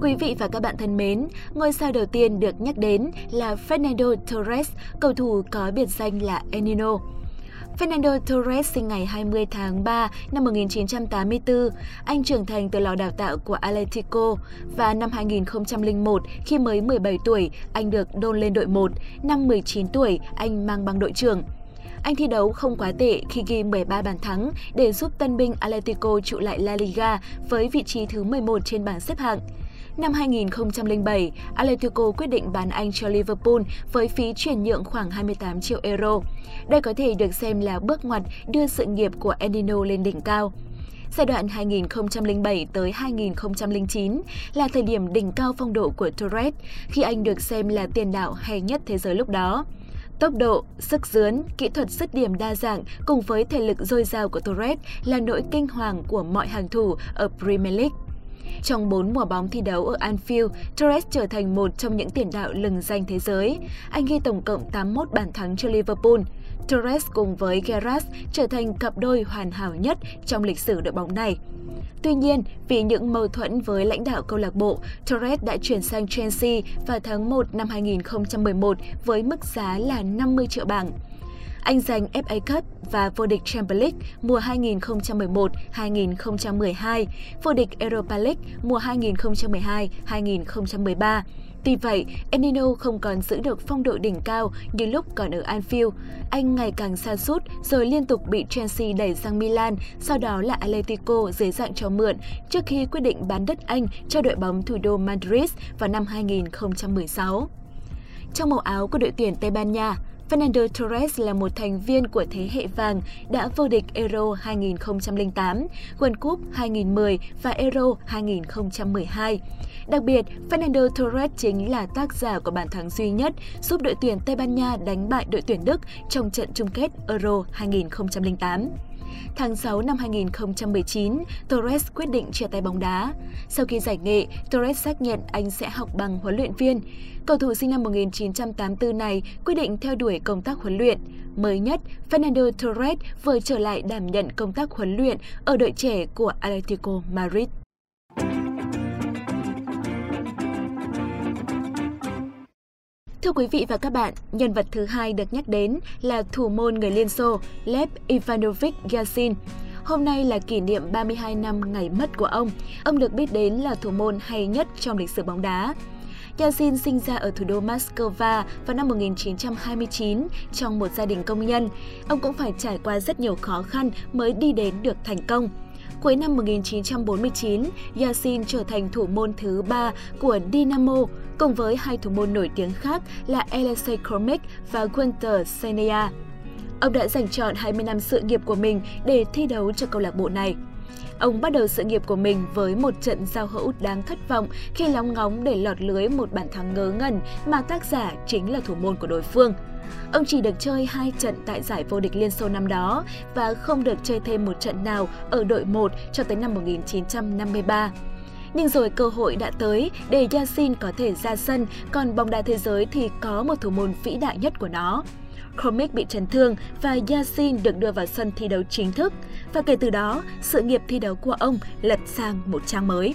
Quý vị và các bạn thân mến, ngôi sao đầu tiên được nhắc đến là Fernando Torres, cầu thủ có biệt danh là Enino. Fernando Torres sinh ngày 20 tháng 3 năm 1984. Anh trưởng thành từ lò đào tạo của Atletico và năm 2001, khi mới 17 tuổi, anh được đôn lên đội 1. Năm 19 tuổi, anh mang băng đội trưởng. Anh thi đấu không quá tệ khi ghi 13 bàn thắng để giúp tân binh Atletico trụ lại La Liga với vị trí thứ 11 trên bảng xếp hạng. Năm 2007, Atletico quyết định bán anh cho Liverpool với phí chuyển nhượng khoảng 28 triệu euro. Đây có thể được xem là bước ngoặt đưa sự nghiệp của Endino lên đỉnh cao. Giai đoạn 2007 tới 2009 là thời điểm đỉnh cao phong độ của Torres, khi anh được xem là tiền đạo hay nhất thế giới lúc đó. Tốc độ, sức dướn, kỹ thuật dứt điểm đa dạng cùng với thể lực dồi dào của Torres là nỗi kinh hoàng của mọi hàng thủ ở Premier League. Trong 4 mùa bóng thi đấu ở Anfield, Torres trở thành một trong những tiền đạo lừng danh thế giới. Anh ghi tổng cộng 81 bàn thắng cho Liverpool. Torres cùng với Gerrard trở thành cặp đôi hoàn hảo nhất trong lịch sử đội bóng này. Tuy nhiên, vì những mâu thuẫn với lãnh đạo câu lạc bộ, Torres đã chuyển sang Chelsea vào tháng 1 năm 2011 với mức giá là 50 triệu bảng. Anh giành FA Cup và vô địch Champions League mùa 2011-2012, vô địch Europa League mùa 2012-2013. Tuy vậy, Enino không còn giữ được phong độ đỉnh cao như lúc còn ở Anfield. Anh ngày càng xa sút rồi liên tục bị Chelsea đẩy sang Milan, sau đó là Atletico dưới dạng cho mượn trước khi quyết định bán đất Anh cho đội bóng thủ đô Madrid vào năm 2016. Trong màu áo của đội tuyển Tây Ban Nha, Fernando Torres là một thành viên của thế hệ vàng đã vô địch Euro 2008, World Cup 2010 và Euro 2012. Đặc biệt, Fernando Torres chính là tác giả của bàn thắng duy nhất giúp đội tuyển Tây Ban Nha đánh bại đội tuyển Đức trong trận chung kết Euro 2008. Tháng 6 năm 2019, Torres quyết định chia tay bóng đá. Sau khi giải nghệ, Torres xác nhận anh sẽ học bằng huấn luyện viên. Cầu thủ sinh năm 1984 này quyết định theo đuổi công tác huấn luyện. Mới nhất, Fernando Torres vừa trở lại đảm nhận công tác huấn luyện ở đội trẻ của Atletico Madrid. Thưa quý vị và các bạn, nhân vật thứ hai được nhắc đến là thủ môn người Liên Xô Lev Ivanovich Yashin. Hôm nay là kỷ niệm 32 năm ngày mất của ông. Ông được biết đến là thủ môn hay nhất trong lịch sử bóng đá. Yashin sinh ra ở thủ đô Moscow vào năm 1929 trong một gia đình công nhân. Ông cũng phải trải qua rất nhiều khó khăn mới đi đến được thành công. Cuối năm 1949, Yasin trở thành thủ môn thứ ba của Dynamo, cùng với hai thủ môn nổi tiếng khác là Alexei Kromik và Gunter Senea. Ông đã dành chọn 20 năm sự nghiệp của mình để thi đấu cho câu lạc bộ này. Ông bắt đầu sự nghiệp của mình với một trận giao hữu đáng thất vọng khi lóng ngóng để lọt lưới một bàn thắng ngớ ngẩn mà tác giả chính là thủ môn của đối phương. Ông chỉ được chơi hai trận tại giải vô địch Liên Xô năm đó và không được chơi thêm một trận nào ở đội 1 cho tới năm 1953. Nhưng rồi cơ hội đã tới để Yassin có thể ra sân, còn bóng đá thế giới thì có một thủ môn vĩ đại nhất của nó. Cormick bị chấn thương và Yassin được đưa vào sân thi đấu chính thức. Và kể từ đó, sự nghiệp thi đấu của ông lật sang một trang mới.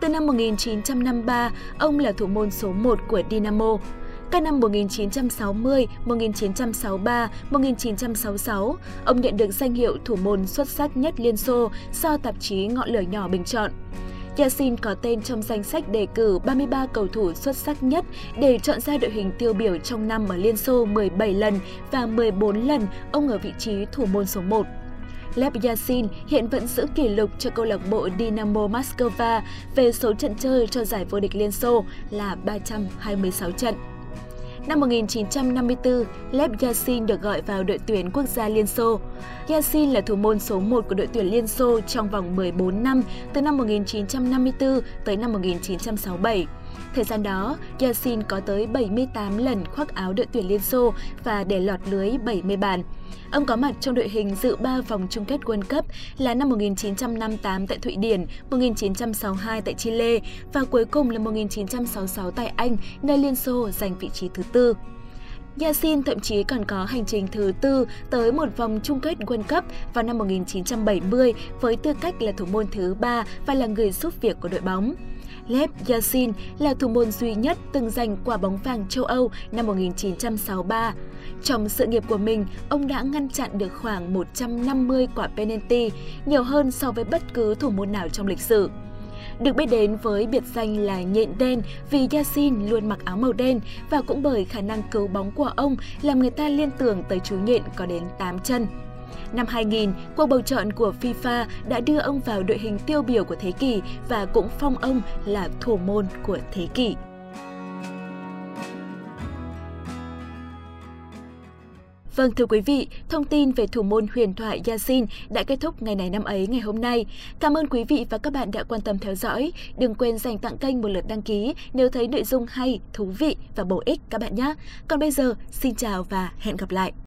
Từ năm 1953, ông là thủ môn số 1 của Dynamo. Các năm 1960, 1963, 1966, ông nhận được danh hiệu thủ môn xuất sắc nhất Liên Xô do tạp chí Ngọn lửa nhỏ bình chọn. Yassin có tên trong danh sách đề cử 33 cầu thủ xuất sắc nhất để chọn ra đội hình tiêu biểu trong năm ở Liên Xô 17 lần và 14 lần ông ở vị trí thủ môn số 1. Lev Yassin hiện vẫn giữ kỷ lục cho câu lạc bộ Dynamo Moscow về số trận chơi cho giải vô địch Liên Xô là 326 trận. Năm 1954, Lev Yashin được gọi vào đội tuyển quốc gia Liên Xô. Yashin là thủ môn số 1 của đội tuyển Liên Xô trong vòng 14 năm, từ năm 1954 tới năm 1967. Thời gian đó, Yassin có tới 78 lần khoác áo đội tuyển Liên Xô và để lọt lưới 70 bàn. Ông có mặt trong đội hình dự 3 vòng chung kết World Cup là năm 1958 tại Thụy Điển, 1962 tại Chile và cuối cùng là 1966 tại Anh, nơi Liên Xô giành vị trí thứ tư. Yassin thậm chí còn có hành trình thứ tư tới một vòng chung kết World Cup vào năm 1970 với tư cách là thủ môn thứ ba và là người giúp việc của đội bóng. Lev Yashin là thủ môn duy nhất từng giành quả bóng vàng châu Âu năm 1963. Trong sự nghiệp của mình, ông đã ngăn chặn được khoảng 150 quả penalty, nhiều hơn so với bất cứ thủ môn nào trong lịch sử. Được biết đến với biệt danh là nhện đen vì Yasin luôn mặc áo màu đen và cũng bởi khả năng cứu bóng của ông làm người ta liên tưởng tới chú nhện có đến 8 chân. Năm 2000, cuộc bầu chọn của FIFA đã đưa ông vào đội hình tiêu biểu của thế kỷ và cũng phong ông là thủ môn của thế kỷ. Vâng thưa quý vị, thông tin về thủ môn huyền thoại Yasin đã kết thúc ngày này năm ấy ngày hôm nay. Cảm ơn quý vị và các bạn đã quan tâm theo dõi. Đừng quên dành tặng kênh một lượt đăng ký nếu thấy nội dung hay, thú vị và bổ ích các bạn nhé. Còn bây giờ, xin chào và hẹn gặp lại.